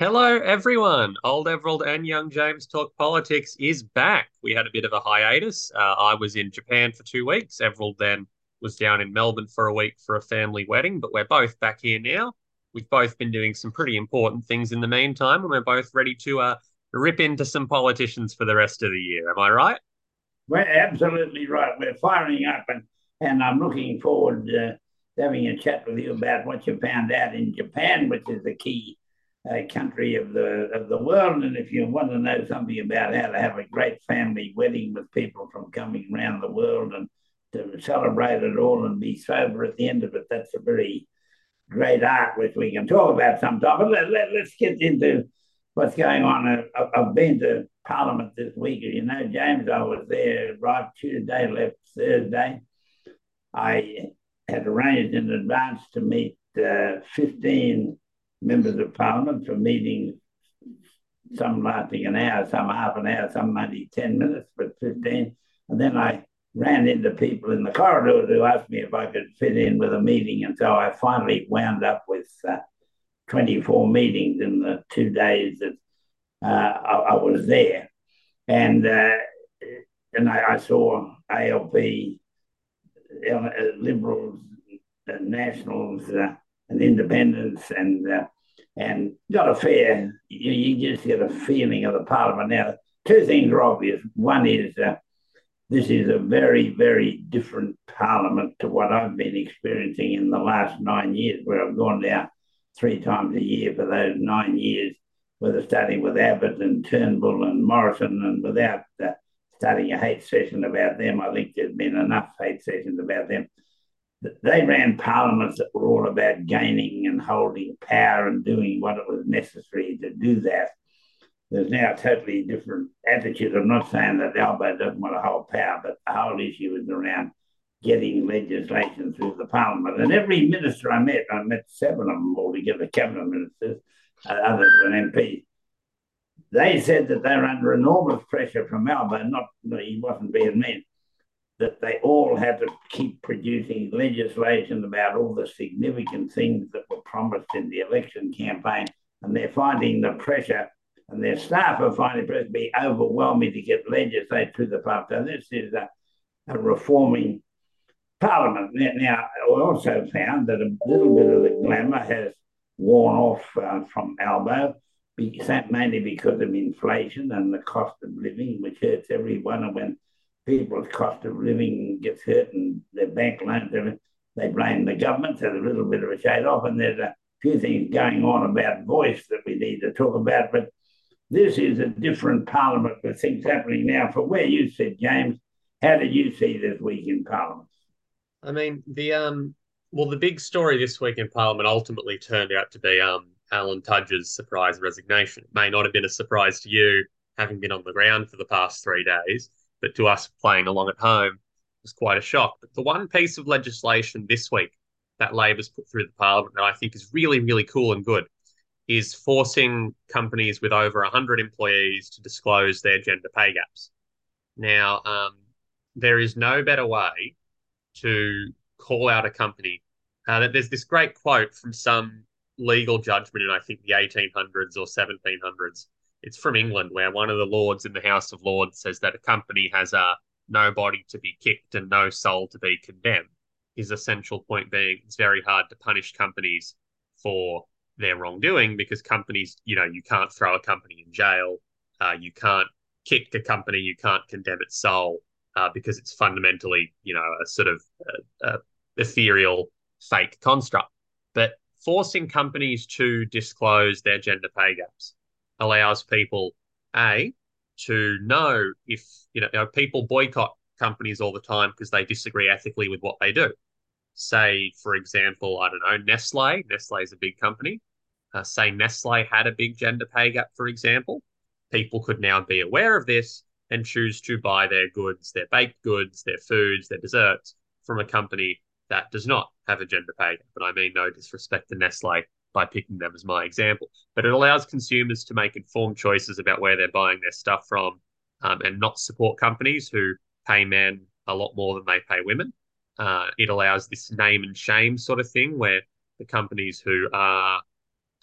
Hello, everyone. Old Everald and Young James Talk Politics is back. We had a bit of a hiatus. Uh, I was in Japan for two weeks. Everald then was down in Melbourne for a week for a family wedding, but we're both back here now. We've both been doing some pretty important things in the meantime, and we're both ready to uh, rip into some politicians for the rest of the year. Am I right? We're absolutely right. We're firing up, and, and I'm looking forward to having a chat with you about what you found out in Japan, which is the key uh, country of the of the world. And if you want to know something about how to have a great family wedding with people from coming around the world and to celebrate it all and be sober at the end of it, that's a very great art, which we can talk about sometime. But let, let, us get into what's going on. I, I've been to Parliament this week. You know, James, I was there right Tuesday, left Thursday. I had arranged in advance to meet uh, 15 members of Parliament for meetings, some lasting an hour, some half an hour, some maybe 10 minutes, but 15. And then I ran into people in the corridor who asked me if I could fit in with a meeting. And so I finally wound up with uh, 24 meetings in the two days that uh, I, I, was there. And, uh, and I, I, saw ALP, uh, Liberals, Nationals, uh, and Independents, and uh, and got a fair, you, you, just get a feeling of the Parliament. Now, two things are obvious. One is this is a very, very different parliament to what I've been experiencing in the last nine years, where I've gone down three times a year for those nine years, whether starting with Abbott and Turnbull and Morrison, and without uh, starting a hate session about them. I think there's been enough hate sessions about them. They ran parliaments that were all about gaining and holding power and doing what it was necessary to do that there's now a totally different attitude. I'm not saying that Albo doesn't want to hold power, but the whole issue is around getting legislation through the parliament. And every minister I met, I met seven of them altogether, cabinet ministers, uh, others were MPs. They said that they're under enormous pressure from Albo, not he wasn't being mean, that they all had to keep producing legislation about all the significant things that were promised in the election campaign. And they're finding the pressure and their staff are finding it to be overwhelming to get legislation through the parliament. So this is a, a reforming parliament. Now, I also found that a little bit of the glamour has worn off uh, from Albo, mainly because of inflation and the cost of living, which hurts everyone. And when people's cost of living gets hurt and their bank loans, they blame the government. So there's a little bit of a shade off. And there's a few things going on about voice that we need to talk about. But this is a different parliament with things happening now. For where you sit, James, how did you see this week in parliament? I mean, the um, well, the big story this week in parliament ultimately turned out to be um Alan Tudge's surprise resignation. It may not have been a surprise to you, having been on the ground for the past three days, but to us playing along at home, was quite a shock. But the one piece of legislation this week that Labor's put through the parliament that I think is really, really cool and good is forcing companies with over 100 employees to disclose their gender pay gaps. Now, um, there is no better way to call out a company. Uh, there's this great quote from some legal judgment in, I think, the 1800s or 1700s. It's from England, where one of the lords in the House of Lords says that a company has a no body to be kicked and no soul to be condemned. His essential point being it's very hard to punish companies for their wrongdoing because companies, you know, you can't throw a company in jail, uh, you can't kick a company, you can't condemn its soul uh, because it's fundamentally, you know, a sort of uh, uh, ethereal fake construct. But forcing companies to disclose their gender pay gaps allows people, A, to know if, you know, you know people boycott companies all the time because they disagree ethically with what they do say, for example, I don't know, Nestle. Nestle is a big company uh, say Nestle had a big gender pay gap, for example, people could now be aware of this and choose to buy their goods, their baked goods, their foods, their desserts from a company that does not have a gender pay gap. And I mean no disrespect to Nestle by picking them as my example, but it allows consumers to make informed choices about where they're buying their stuff from um, and not support companies who pay men a lot more than they pay women. Uh, it allows this name and shame sort of thing where the companies who are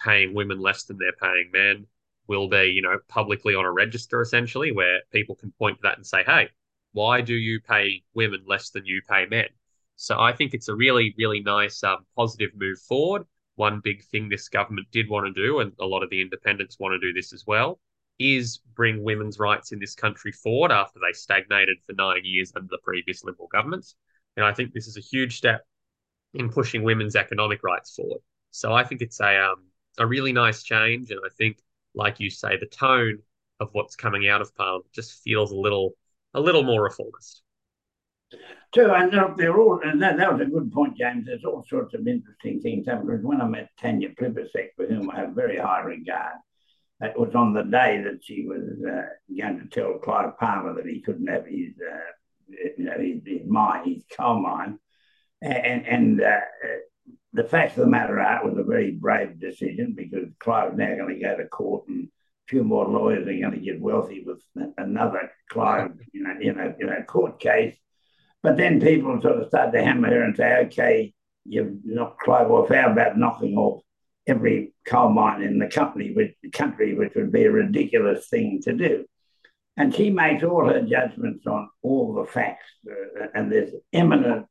paying women less than they're paying men will be, you know, publicly on a register essentially, where people can point to that and say, hey, why do you pay women less than you pay men? So I think it's a really, really nice um, positive move forward. One big thing this government did want to do, and a lot of the independents want to do this as well, is bring women's rights in this country forward after they stagnated for nine years under the previous Liberal governments. And I think this is a huge step in pushing women's economic rights forward. So I think it's a um, a really nice change, and I think, like you say, the tone of what's coming out of Parliament just feels a little a little more reformist. True, and they're all, and that, that was a good point, James. There's all sorts of interesting things happening. When I met Tanya Plibersek, for whom I have very high regard, it was on the day that she was uh, going to tell Clive Palmer that he couldn't have his, uh, you know, his, his mine, his coal mine, and and uh, the fact of the matter it was a very brave decision because Clive's now going to go to court and a few more lawyers are going to get wealthy with another Clive, you know, you know, you know, court case. But then people sort of start to hammer her and say, okay, you've knocked Clive off. How about knocking off every coal mine in the company, which, country, which would be a ridiculous thing to do? And she makes all her judgments on all the facts. Uh, and there's eminent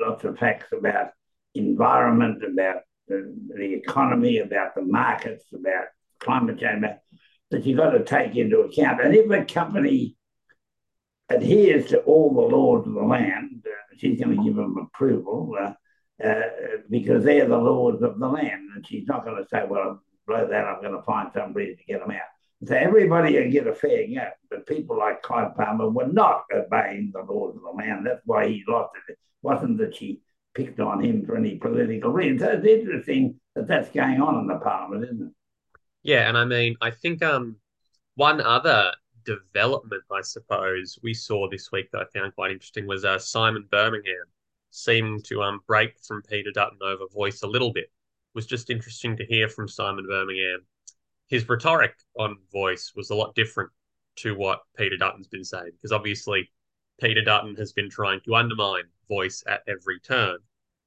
lots of facts about environment, about the, the economy, about the markets, about climate change that you've got to take into account. And if a company adheres to all the laws of the land, uh, she's going to give them approval uh, uh, because they're the laws of the land. And she's not going to say, well, blow that, I'm going to find somebody to get them out. So everybody will get a fair go. But people like Clive Palmer were not obeying the laws of the land. That's why he lost it. It wasn't that she picked on him for any political reason. So it's interesting that that's going on in the parliament, isn't it? Yeah, and I mean, I think um, one other development, I suppose, we saw this week that I found quite interesting was uh, Simon Birmingham seeming to um break from Peter Dutton over voice a little bit. It was just interesting to hear from Simon Birmingham. His rhetoric on voice was a lot different to what Peter Dutton's been saying, because obviously Peter Dutton has been trying to undermine voice at every turn.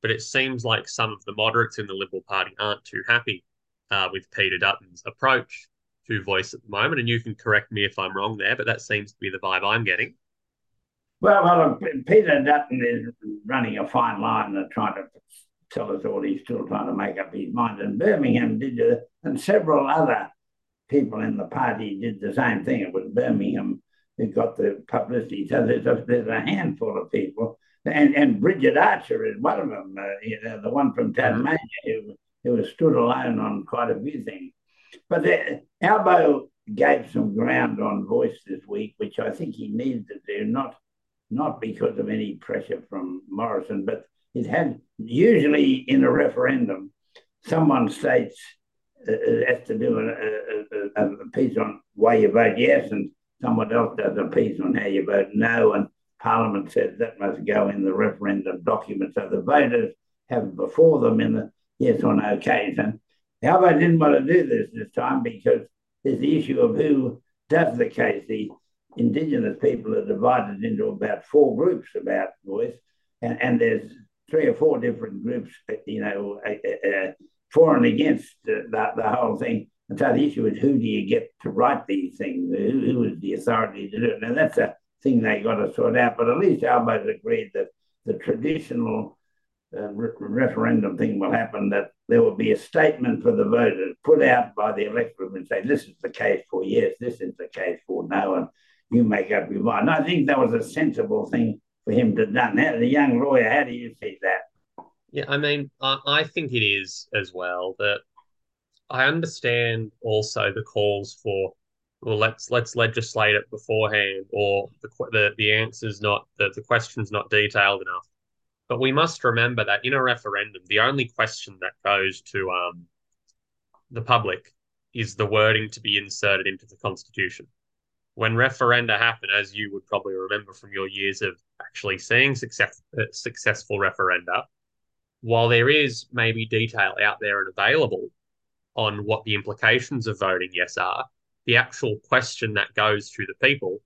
But it seems like some of the moderates in the Liberal Party aren't too happy uh, with Peter Dutton's approach to voice at the moment. And you can correct me if I'm wrong there, but that seems to be the vibe I'm getting. Well, well, Peter Dutton is running a fine line and trying to tell us all he's still trying to make up his mind. And Birmingham did, uh, and several other people in the party did the same thing. It was Birmingham who got the publicity. So there's a, there's a handful of people, and, and Bridget Archer is one of them. Uh, you know, the one from Tasmania who who has stood alone on quite a few things. But the, Albo gave some ground on voice this week, which I think he needed to do, not not because of any pressure from Morrison, but it had usually in a referendum, someone states uh, uh has to do a, a, a, piece on why you vote yes, and someone else does a piece on how you vote no, and Parliament says that must go in the referendum document. So the voters have before them in the yes or no case. And Albo didn't want to do this this time because there's the issue of who does the case. The Indigenous people are divided into about four groups about voice, and, and there's three or four different groups, you know, uh, uh, for and against the, the whole thing. And so the issue is who do you get to write these things? Who, who is the authority to do it? Now that's a thing they got to sort out. But at least Albo's agreed that the traditional uh, re- referendum thing will happen that there will be a statement for the voters put out by the electorate and say, this is the case for yes, this is the case for no, and you make up your mind. I think that was a sensible thing for him to have done. A young lawyer, how do you see that? Yeah, I mean, I, I think it is as well that I understand also the calls for well, let's let's legislate it beforehand, or the the, the answer's not the, the question's not detailed enough. But we must remember that in a referendum, the only question that goes to um, the public is the wording to be inserted into the constitution. When referenda happen, as you would probably remember from your years of actually seeing success, uh, successful referenda, while there is maybe detail out there and available on what the implications of voting yes are, the actual question that goes to the people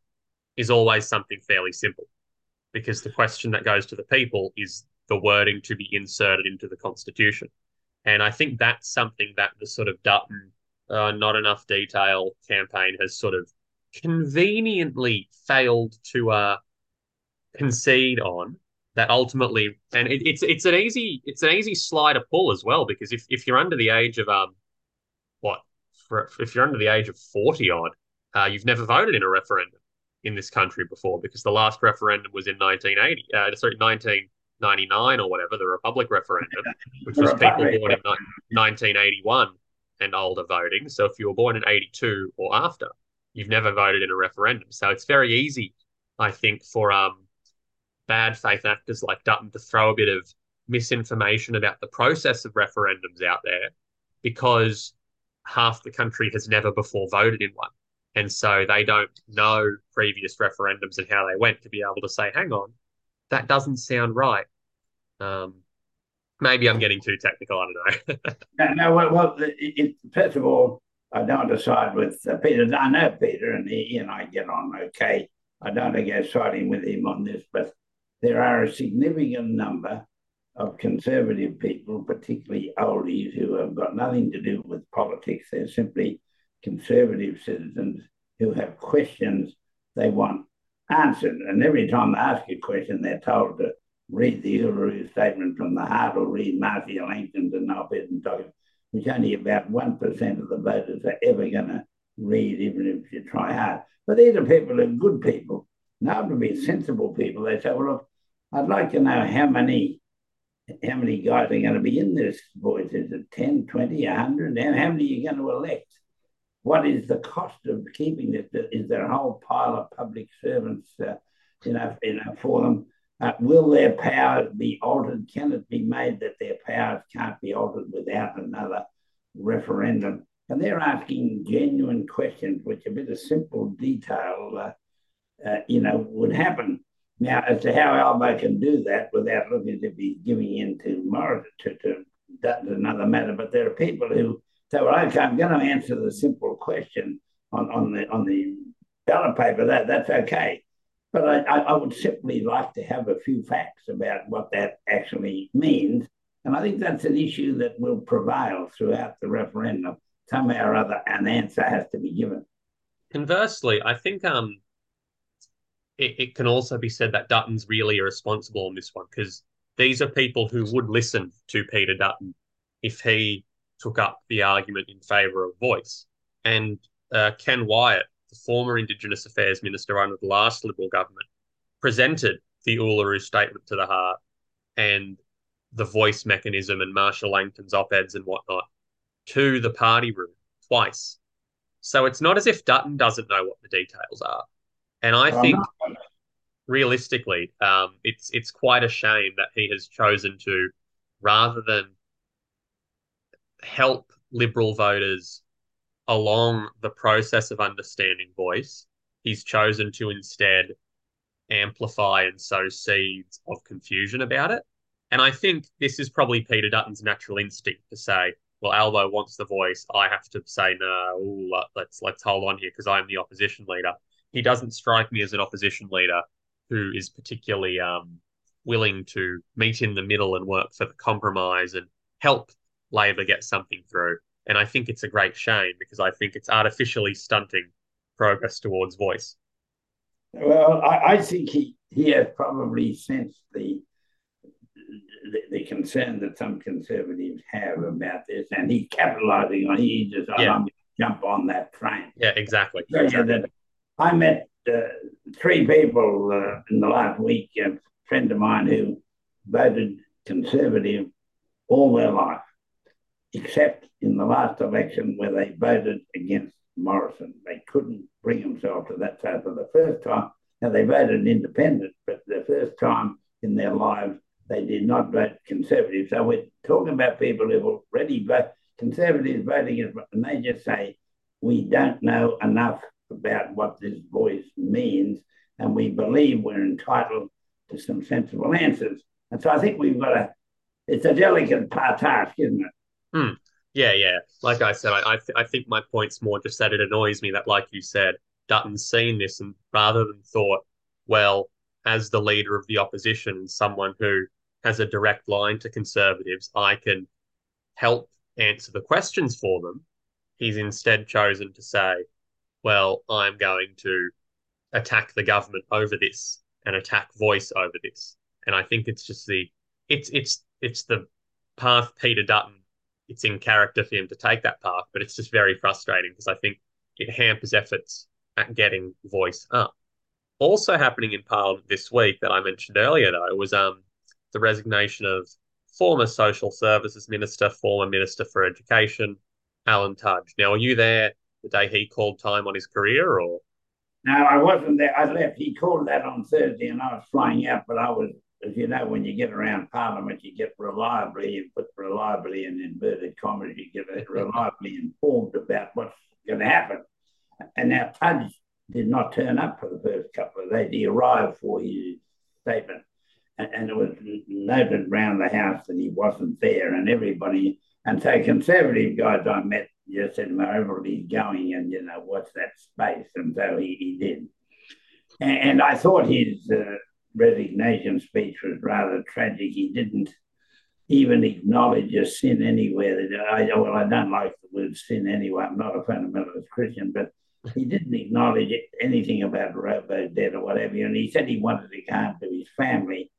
is always something fairly simple because the question that goes to the people is the wording to be inserted into the constitution. And I think that's something that the sort of Dutton uh, not enough detail campaign has sort of conveniently failed to uh, concede on that ultimately and it, it's it's an easy it's an easy slide to pull as well because if, if you're under the age of um what for, if you're under the age of 40 odd uh, you've never voted in a referendum in this country before because the last referendum was in 1980 uh, sorry 1999 or whatever the republic referendum which was people born in 1981 and older voting. So if you were born in 82 or after you've never voted in a referendum. So it's very easy i think for um bad faith actors like Dutton to throw a bit of misinformation about the process of referendums out there because half the country has never before voted in one. And so they don't know previous referendums and how they went to be able to say, hang on, that doesn't sound right. Um, maybe I'm getting too technical. I don't know. no, well, well it, first of all, I don't decide with uh, Peter. I know Peter, and he, and I get on okay. I don't go siding with him on this, but there are a significant number of conservative people, particularly oldies, who have got nothing to do with politics. They're simply conservative citizens who have questions they want answered. And every time they ask a question, they're told to read the Uluru Statement from the Heart or read Marcia Langton's and op-ed and which only about 1% of the voters are ever going to read, even if you try hard. But these are people who are good people now to be sensible people, they say, well, look, I'd like to know how many how many guys are going to be in this voice. Is it 10, 20, 100? And how many are you going to elect? What is the cost of keeping this? Is there a whole pile of public servants, uh, you, know, for them? Uh, will their powers be altered? Can it be made that their powers can't be altered without another referendum? And they're asking genuine questions, which a bit of simple detail uh, uh, you know, would happen. Now, as to how Albo can do that without looking to be giving in to Morris, to, to, that's another matter. But there are people who say, well, okay, I'm going to answer the simple question on, on the on the ballot paper. That That's okay. But I, I, I would simply like to have a few facts about what that actually means. And I think that's an issue that will prevail throughout the referendum. Somehow or other, an answer has to be given. Conversely, I think um, it, it can also be said that Dutton's really irresponsible on this one because these are people who would listen to Peter Dutton if he took up the argument in favour of voice. And uh, Ken Wyatt, the former Indigenous Affairs Minister under the last Liberal government, presented the Uluru Statement to the Heart and the voice mechanism and Marcia Langton's op eds and whatnot to the party room twice. So it's not as if Dutton doesn't know what the details are. And I well, think realistically, um, it's it's quite a shame that he has chosen to, rather than help Liberal voters along the process of understanding voice, he's chosen to instead amplify and sow seeds of confusion about it. And I think this is probably Peter Dutton's natural instinct to say, well, Albo wants the voice. I have to say, no, ooh, let's let's hold on here because I'm the opposition leader he doesn't strike me as an opposition leader who is particularly um, willing to meet in the middle and work for the compromise and help Labor get something through. And I think it's a great shame because I think it's artificially stunting progress towards voice. Well, I, I think he, he has probably sensed the, the, the concern that some conservatives have about this, and he's capitalising on. He just yeah. I'm going to jump on that train. Yeah, exactly. So, exactly. Yeah, that I met uh, three people uh, in the last week, a friend of mine who voted Conservative all their life, except in the last election where they voted against Morrison. They couldn't bring themselves to that. So for the first time, now they voted independent, but the first time in their lives, they did not vote Conservative. So we're talking about people who've already voted Conservatives voting, and they just say, we don't know enough about what this voice means, and we believe we're entitled to some sensible answers. And so I think we've got a, it's a delicate task, isn't it? Hmm. Yeah, yeah. Like I said, I I, th- I think my point's more just that it annoys me that, like you said, Dutton's seen this and rather than thought, well, as the leader of the opposition, someone who has a direct line to conservatives, I can help answer the questions for them, he's instead chosen to say, well, I'm going to attack the government over this and attack voice over this. And I think it's just the it's it's it's the path Peter Dutton. It's in character for him to take that path, but it's just very frustrating because I think it hampers efforts at getting voice up. Also happening in Parliament this week that I mentioned earlier, though, was um the resignation of former Social Services Minister, former Minister for Education, Alan Tudge. Now, are you there the day he called time on his career, or? No, I wasn't there. I left. He called that on Thursday, and I was flying out. But I was, as you know, when you get around Parliament, you get reliably, you put reliably in inverted commas, you get reliably informed about what's going to happen. And now Tudge did not turn up for the first couple of days. He arrived for his statement, and, and it was noted around the house that he wasn't there, and everybody. And so conservative guys I met just said, wherever he's going, and you know, what's that space? And so he, he did. And, and I thought his uh, resignation speech was rather tragic. He didn't even acknowledge a sin anywhere. I, well, I don't like the word sin anyway. I'm not a fundamentalist Christian, but he didn't acknowledge anything about robo debt or whatever. And he said he wanted to go home to his family.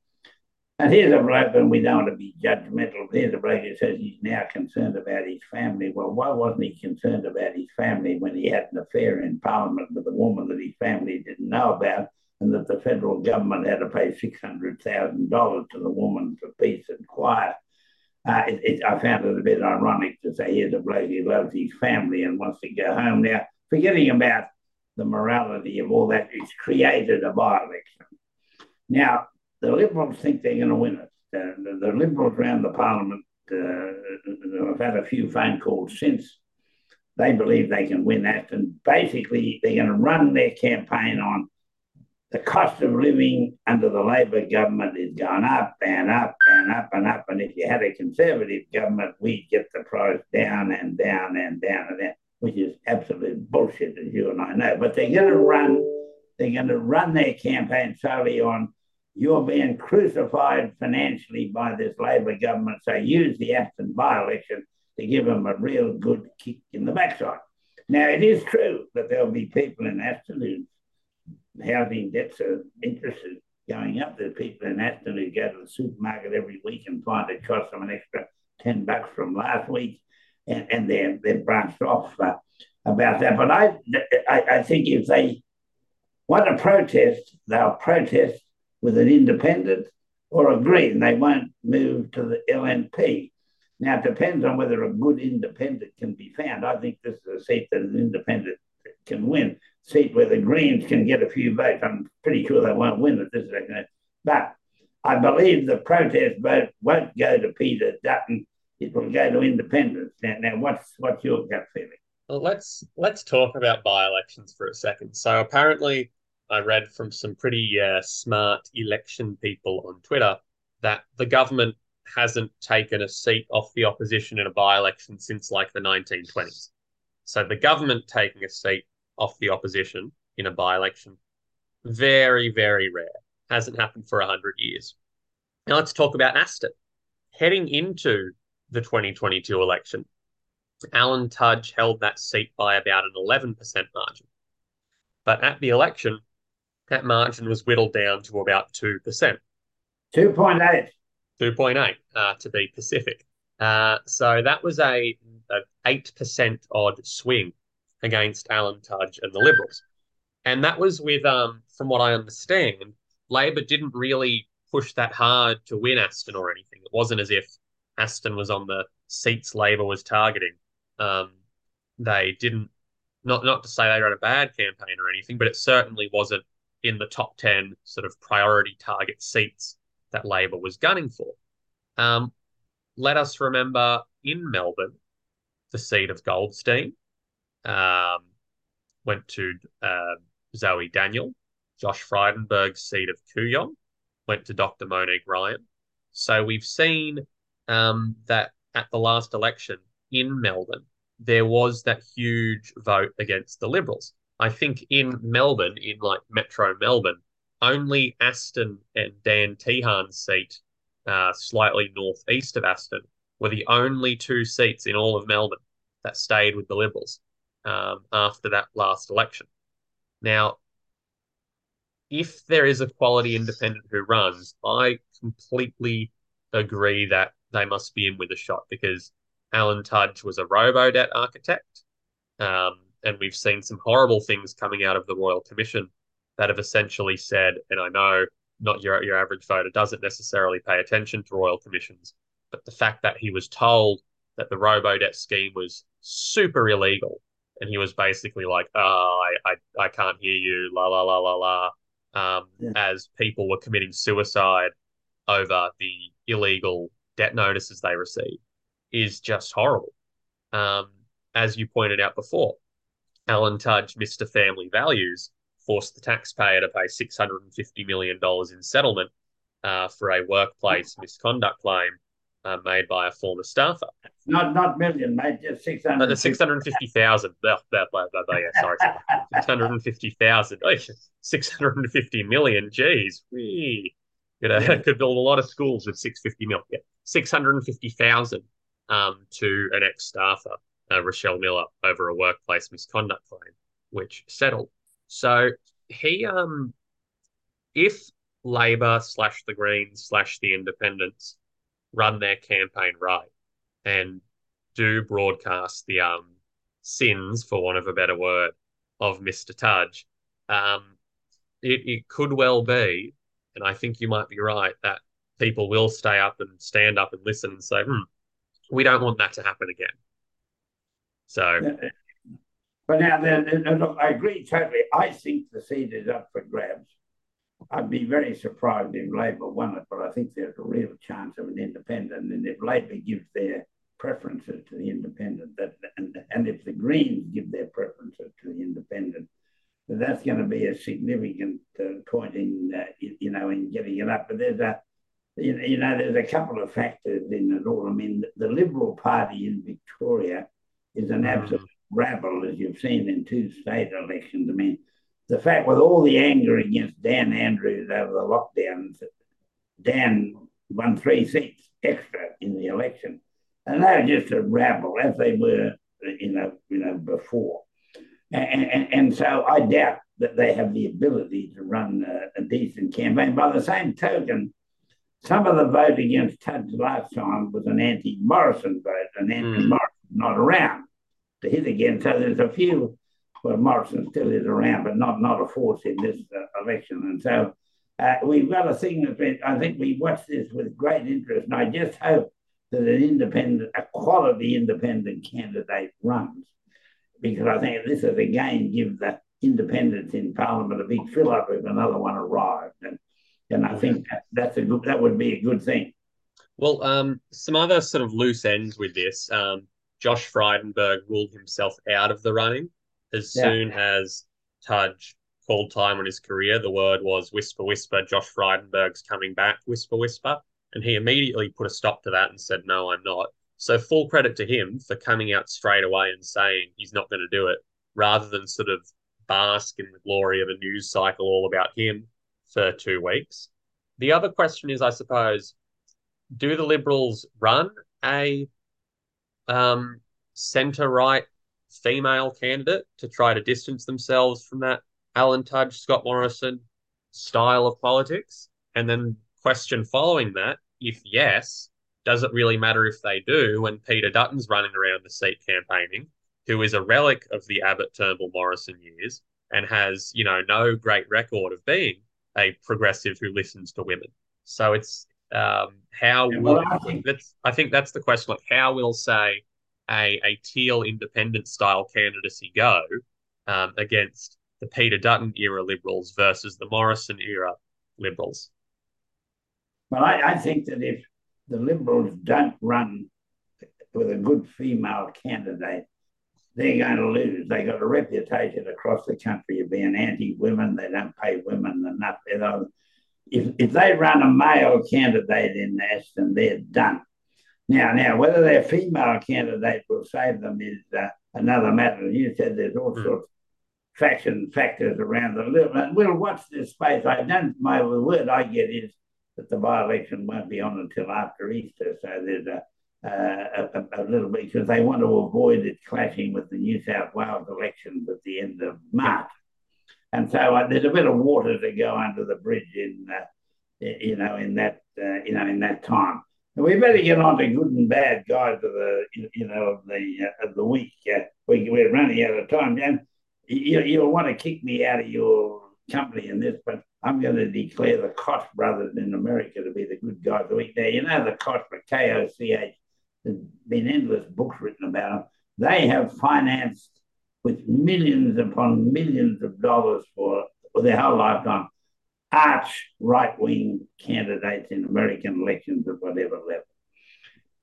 And here's a bloke, and we don't want to be judgmental. Here's a bloke who says he's now concerned about his family. Well, why wasn't he concerned about his family when he had an affair in Parliament with a woman that his family didn't know about, and that the federal government had to pay six hundred thousand dollars to the woman for peace and quiet? Uh, it, it, I found it a bit ironic to say here's a bloke who loves his family and wants to go home now, forgetting about the morality of all that. It's created a by-election. Now, the Liberals think they're going to win it. the, the, Liberals around the Parliament uh, have had a few phone calls since. They believe they can win that. And basically, they're going to run their campaign on the cost of living under the Labor government is gone up and up and up and up. And if you had a Conservative government, we'd get the price down and down and down and down, which is absolute bullshit, as you and I know. But they're going to run, they're going to run their campaign solely on you're being crucified financially by this Labor government. So use the Aston by election to give them a real good kick in the backside. Now, it is true that there'll be people in Aston whose housing debts are interested going up. There's people in Aston who go to the supermarket every week and find it costs them an extra 10 bucks from last week, and, and they're, they're branched off uh, about that. But I, I, I think if they want to protest, they'll protest with an independent or a Green. They won't move to the LNP. Now, it depends on whether a good independent can be found. I think this is a seat that an independent can win, seat where the Greens can get a few votes. I'm pretty sure they won't win it this second. But I believe the protest vote won't go to Peter Dutton. It will go to independents. Now, now what's what's your gut feeling? Well, let's let's talk about by-elections for a second. So apparently, I read from some pretty uh, smart election people on Twitter that the government hasn't taken a seat off the opposition in a by election since like the 1920s. So the government taking a seat off the opposition in a by election, very, very rare. Hasn't happened for 100 years. Now let's talk about Aston. Heading into the 2022 election, Alan Tudge held that seat by about an 11% margin. But at the election, that margin was whittled down to about 2%. 2.8. 2.8 uh, to be Pacific. Uh, so that was a, a 8% odd swing against Alan Tudge and the Liberals. And that was with, um, from what I understand, Labor didn't really push that hard to win Aston or anything. It wasn't as if Aston was on the seats Labor was targeting. Um, they didn't, not not to say they ran a bad campaign or anything, but it certainly wasn't in the top 10 sort of priority target seats that Labor was gunning for. Um, let us remember in Melbourne, the seat of Goldstein um, went to uh, Zoe Daniel. Josh Frydenberg's seat of Kooyong went to Dr. Monique Ryan. So we've seen um, that at the last election in Melbourne, there was that huge vote against the Liberals. I think in Melbourne, in like Metro Melbourne, only Aston and Dan Tehan's seat, uh, slightly northeast of Aston, were the only two seats in all of Melbourne that stayed with the Liberals um, after that last election. Now, if there is a quality independent who runs, I completely agree that they must be in with a shot because Alan Tudge was a robo debt architect. Um, and we've seen some horrible things coming out of the Royal Commission that have essentially said, and I know not your your average voter doesn't necessarily pay attention to royal commissions, but the fact that he was told that the robo debt scheme was super illegal, and he was basically like, "Oh, I I, I can't hear you," la la la la la, um, yeah. as people were committing suicide over the illegal debt notices they received, is just horrible. Um, as you pointed out before, Alan Tudge, Mr. Family Values, forced the taxpayer to pay $650 million in settlement uh, for a workplace misconduct claim uh, made by a former staffer. Not not million, mate, just 600. No, 650,000. yeah, sorry. 650,000. 650 million. Geez. Wee. Could, uh, yeah. could build a lot of schools with 650 million. Yeah. 650,000 um, to an ex staffer, uh, Rochelle Miller, over a workplace misconduct claim, which settled. So he um if Labor slash the Greens slash the Independents run their campaign right and do broadcast the um sins, for want of a better word, of Mr. Tudge, um, it, it could well be, and I think you might be right, that people will stay up and stand up and listen and say, hmm, we don't want that to happen again. So but now, then, look, I agree totally. I think the seat is up for grabs. I'd be very surprised if Labor won it, but I think there's a real chance of an independent. And if Labor gives their preferences to the independent, that, and, and if the Greens give their preferences to the independent, that's going to be a significant uh, point in, uh, you know, in getting it up. But there's a, you know, there's a couple of factors in it all. I mean, the Liberal Party in Victoria is an mm. absolute rabble, as you've seen in two state elections. I mean, the fact with all the anger against Dan Andrews over the lockdowns, Dan won three seats extra in the election. And they were just a rabble, as they were, you know, you know, before. And, and, and so I doubt that they have the ability to run a, a decent campaign. By the same token, some of the vote against Tudge last time was an anti-Morrison vote, an anti-Morrison mm. not around to hit again. So there's a few. Well, Morrison still is around, but not not a force in this uh, election. And so uh, we've got a thing that I think we watch this with great interest, and I just hope that an independent, a quality independent candidate runs, because I think this is again give the independents in Parliament a big fill up if another one arrived, and and I think that, that's a good that would be a good thing. Well, um, some other sort of loose ends with this. Um, Josh Frydenberg ruled himself out of the running as yeah. soon as Tudge called time on his career. The word was whisper, whisper, Josh Frydenberg's coming back, whisper, whisper. And he immediately put a stop to that and said, no, I'm not. So full credit to him for coming out straight away and saying he's not going to do it, rather than sort of bask in the glory of a news cycle all about him for two weeks. The other question is, I suppose, do the Liberals run a um, centre right female candidate to try to distance themselves from that Alan Tudge, Scott Morrison style of politics? And then question following that, if yes, does it really matter if they do when Peter Dutton's running around the seat campaigning, who is a relic of the Abbott Turnbull Morrison years and has, you know, no great record of being a progressive who listens to women. So it's um, how yeah, will I think, that's I think that's the question. Like, how will say a a teal independent style candidacy go um, against the Peter Dutton era Liberals versus the Morrison era Liberals? Well, I, I think that if the Liberals don't run with a good female candidate, they're going to lose. They got a reputation across the country of being anti-women. They don't pay women enough. You know, if, if they run a male candidate in Aston, they're done. Now, now, whether their female candidate will save them is uh, another matter. You said there's all mm. sorts of faction factors around the little, and we'll watch this space. I don't. the word I get is that the by-election won't be on until after Easter, so there's a uh, a, a, little bit because they want to avoid it clashing with the New South Wales elections at the end of March. And so uh, there's a bit of water to go under the bridge in, uh, you know, in that, uh, you know, in that time. We better get on to good and bad guys of the, you know, of the uh, of the week. we, we're running out of time, and you, you'll want to kick me out of your company in this, but I'm going to declare the Koch brothers in America to be the good guys of the week. Now, you know the Koch, K O C H there's been endless books written about them. They have financed with millions upon millions of dollars for, for their whole lifetime arch right wing candidates in American elections at whatever level.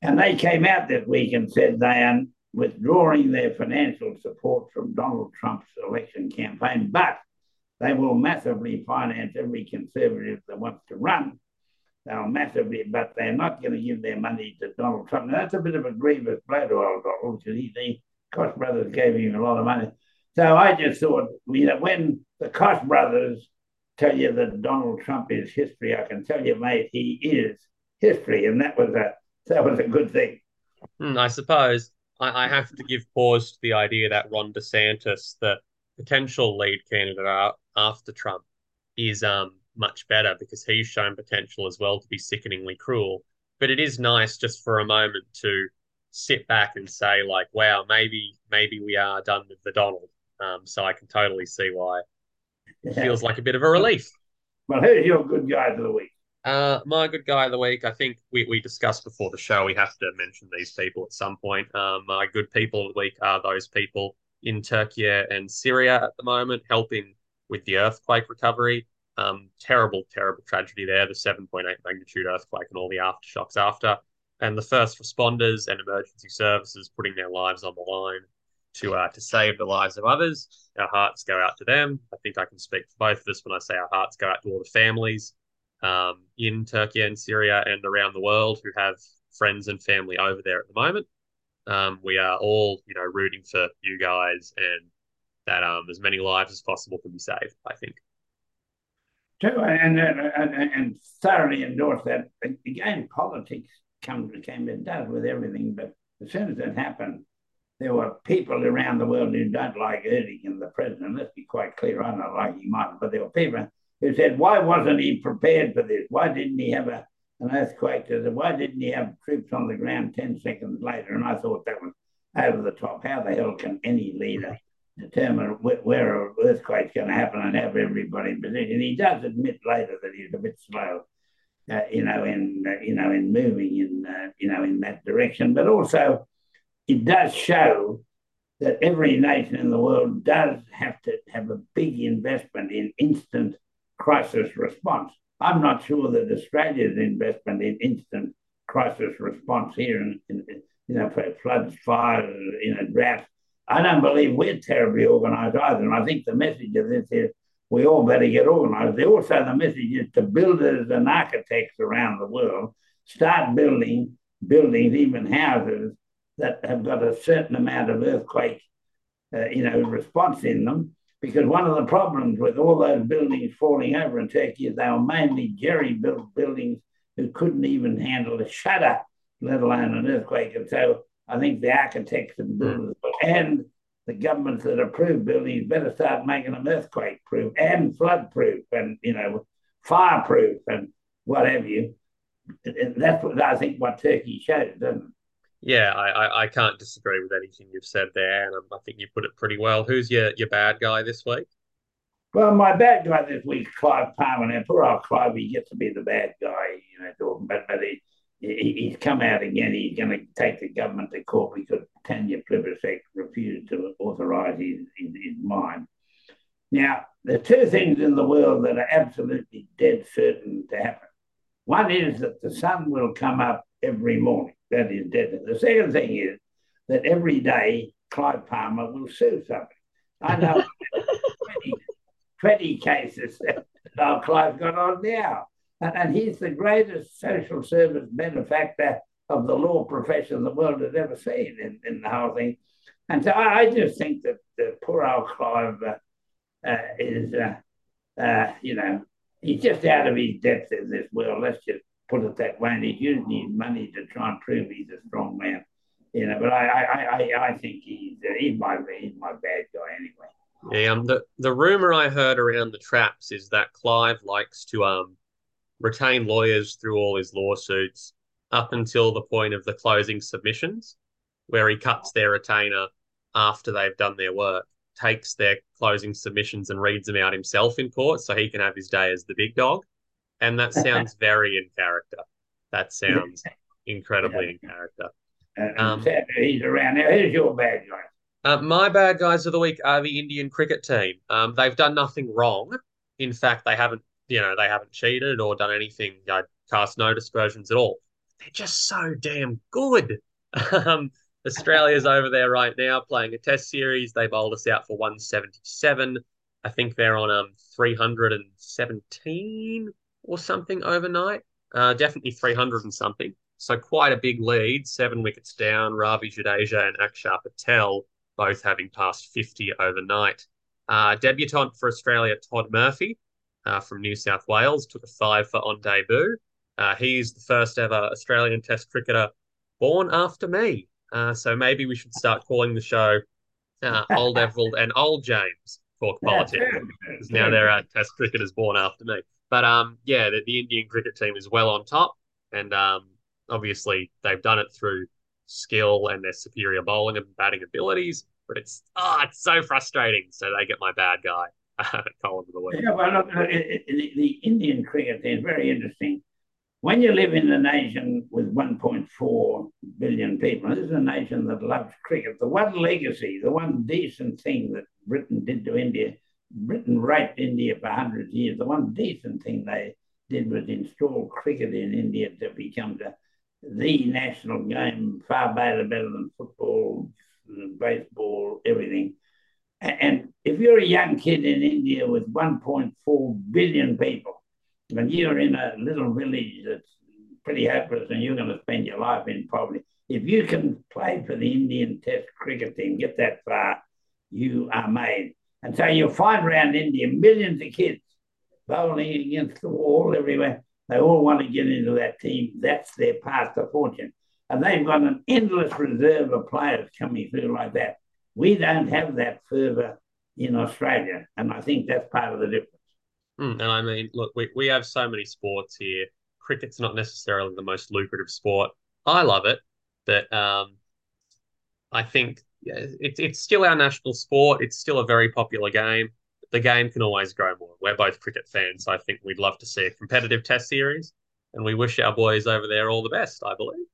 And they came out this week and said they are withdrawing their financial support from Donald Trump's election campaign, but they will massively finance every conservative that wants to run they'll massively, but they're not going to give their money to Donald Trump. Now, that's a bit of a grievous blow to old Donald because he, the Koch brothers gave him a lot of money. So I just thought, you know, when the Koch brothers tell you that Donald Trump is history, I can tell you, mate, he is history, and that was a that was a good thing. Mm, I suppose I, I have to give pause to the idea that Ron DeSantis, the potential lead candidate after Trump, is um much better because he's shown potential as well to be sickeningly cruel. But it is nice just for a moment to sit back and say, like, wow, maybe maybe we are done with the Donald. Um, so I can totally see why it feels like a bit of a relief. Well, who's your good guy of the week? Uh, my good guy of the week, I think we, we discussed before the show. We have to mention these people at some point. Um, my good people of the week are those people in Turkey and Syria at the moment, helping with the earthquake recovery. Um, terrible, terrible tragedy there. The 7.8 magnitude earthquake and all the aftershocks after. And the first responders and emergency services putting their lives on the line to uh, to save the lives of others. Our hearts go out to them. I think I can speak for both of us when I say our hearts go out to all the families um, in Turkey and Syria and around the world who have friends and family over there at the moment. Um, we are all, you know, rooting for you guys and that um, as many lives as possible can be saved. I think and, and, and thoroughly endorse that. Again, politics comes came it does with everything, but as soon as it happened, there were people around the world who don't like Erdogan, the president. Let's be quite clear. I don't like him either, but there were people who said, "Why wasn't he prepared for this? Why didn't he have a, an earthquake? Why didn't he have troops on the ground ten seconds later?" And I thought that was over the top. How the hell can any leader determine where an earthquake's going to happen and have everybody in position. He does admit later that he's a bit slow, uh, you know, in uh, you know in moving in uh, you know in that direction. But also, it does show that every nation in the world does have to have a big investment in instant crisis response. I'm not sure that Australia's investment in instant crisis response here, in, in you know, for floods, fires, you know, droughts I don't believe we're terribly organised either. And I think the message of this is we all better get organised. Also, the message is to builders and architects around the world start building buildings, even houses that have got a certain amount of earthquake, uh, you know, response in them. Because one of the problems with all those buildings falling over in Turkey is they were mainly jerry-built buildings who couldn't even handle a shudder, let alone an earthquake. And so I think the architects and builders and the governments that approve buildings better start making them earthquake proof and flood proof and you know fireproof and what have you. And that's what I think what Turkey shows, doesn't it? Yeah, I, I can't disagree with anything you've said there, and I think you put it pretty well. Who's your your bad guy this week? Well, my bad guy this week, Clive Palmer. Now, poor old Clive, he gets to be the bad guy, you know, talking, but but he, he's come out again. He's going to take the government to court because Tanya Plibersek refused to authorise his, his, his mine. Now, there are two things in the world that are absolutely dead certain to happen. One is that the sun will come up every morning. That is dead. The second thing is that every day Clive Palmer will sue somebody. I know 20, 20 cases that oh, Clive got on now. And, and he's the greatest social service benefactor of the law profession the world has ever seen in, in the whole thing. And so I, I just think that, that poor old Clive uh, uh, is, uh, uh, you know, he's just out of his depth in this world. Let's just put it that way. And he's using his money to try and prove he's a strong man. You know, but I, I, I, I think he's he's my he's my bad guy anyway. Yeah, um, the the rumor I heard around the traps is that Clive likes to um retain lawyers through all his lawsuits up until the point of the closing submissions, where he cuts their retainer after they've done their work, takes their closing submissions and reads them out himself in court, so he can have his day as the big dog. And that sounds very in character. That sounds incredibly in character. Um, he's around now. Who's your bad guy? Uh, my bad guys of the week are the Indian cricket team. Um, they've done nothing wrong. In fact, they haven't, you know, they haven't cheated or done anything, know, cast no dispersions at all. They're just so damn good. um, Australia's over there right now playing a test series. They bowled us out for 177. I think they're on um 317 or something overnight. Uh, definitely 300 and something. So quite a big lead, seven wickets down. Ravi Jadeja and Akshar Patel both having passed 50 overnight. Uh, debutant for Australia, Todd Murphy uh, from New South Wales, took a five for on debut. Uh, he's the first ever Australian Test cricketer born after me. Uh, so maybe we should start calling the show uh, Old Everald and Old James Talk Politics. Because now there are Test cricketers born after me. But um, yeah, the, the Indian cricket team is well on top. And um, obviously they've done it through skill and their superior bowling and batting abilities. But it's oh, it's so frustrating. So they get my bad guy column of the week. Yeah, well, look, the, the Indian cricket team is very interesting. When you live in a nation with 1.4 billion people, this is a nation that loves cricket. The one legacy, the one decent thing that Britain did to India, Britain raped India for hundreds of years. The one decent thing they did was install cricket in India to become the the national game, far better, better than football, baseball, everything. And if you're a young kid in India with 1.4 billion people, and you're in a little village that's pretty hopeless and you're going to spend your life in poverty, if you can play for the Indian Test cricket team, get that far, you are made. And so you'll find around India millions of kids bowling against the wall everywhere. They all want to get into that team. That's their path to fortune. And they've got an endless reserve of players coming through like that. We don't have that fervour in Australia. And I think that's part of the difference. Mm, and I mean, look, we, we have so many sports here. Cricket's not necessarily the most lucrative sport. I love it, but um, I think yeah, it's it's still our national sport. It's still a very popular game the game can always grow more. We're both cricket fans. I think we'd love to see a competitive test series, and we wish our boys over there all the best, I believe.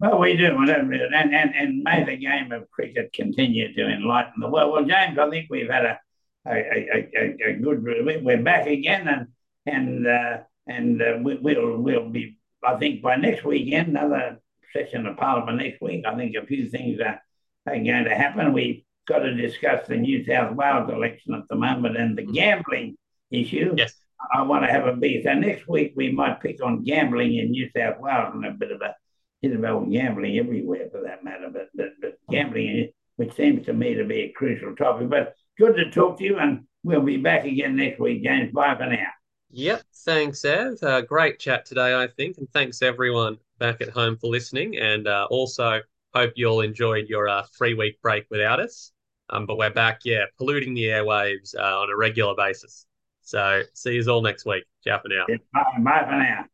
Well, we do, and, and, and may the game of cricket continue to enlighten the world. Well, James, I think we've had a, a, a, a, a good, we're back again, and and uh, and uh, we, will we'll be, I think, by next weekend, another session of Parliament next week. I think a few things are, are going to happen. We've got to discuss the New South Wales election at the moment and the mm-hmm. gambling issue. Yes. I want to have a big. So next week we might pick on gambling in New South Wales and a bit of a bit of gambling everywhere for that matter. But but, but gambling, which seems to me to be a crucial topic. But good to talk to you, and we'll be back again next week, James. Bye for now. Yep. Thanks, Ev. Uh, great chat today, I think, and thanks everyone back at home for listening. And uh, also hope you all enjoyed your uh, three week break without us. Um, but we're back, yeah, polluting the airwaves uh, on a regular basis. So see you all next week. Ciao for now. Bye, bye for now.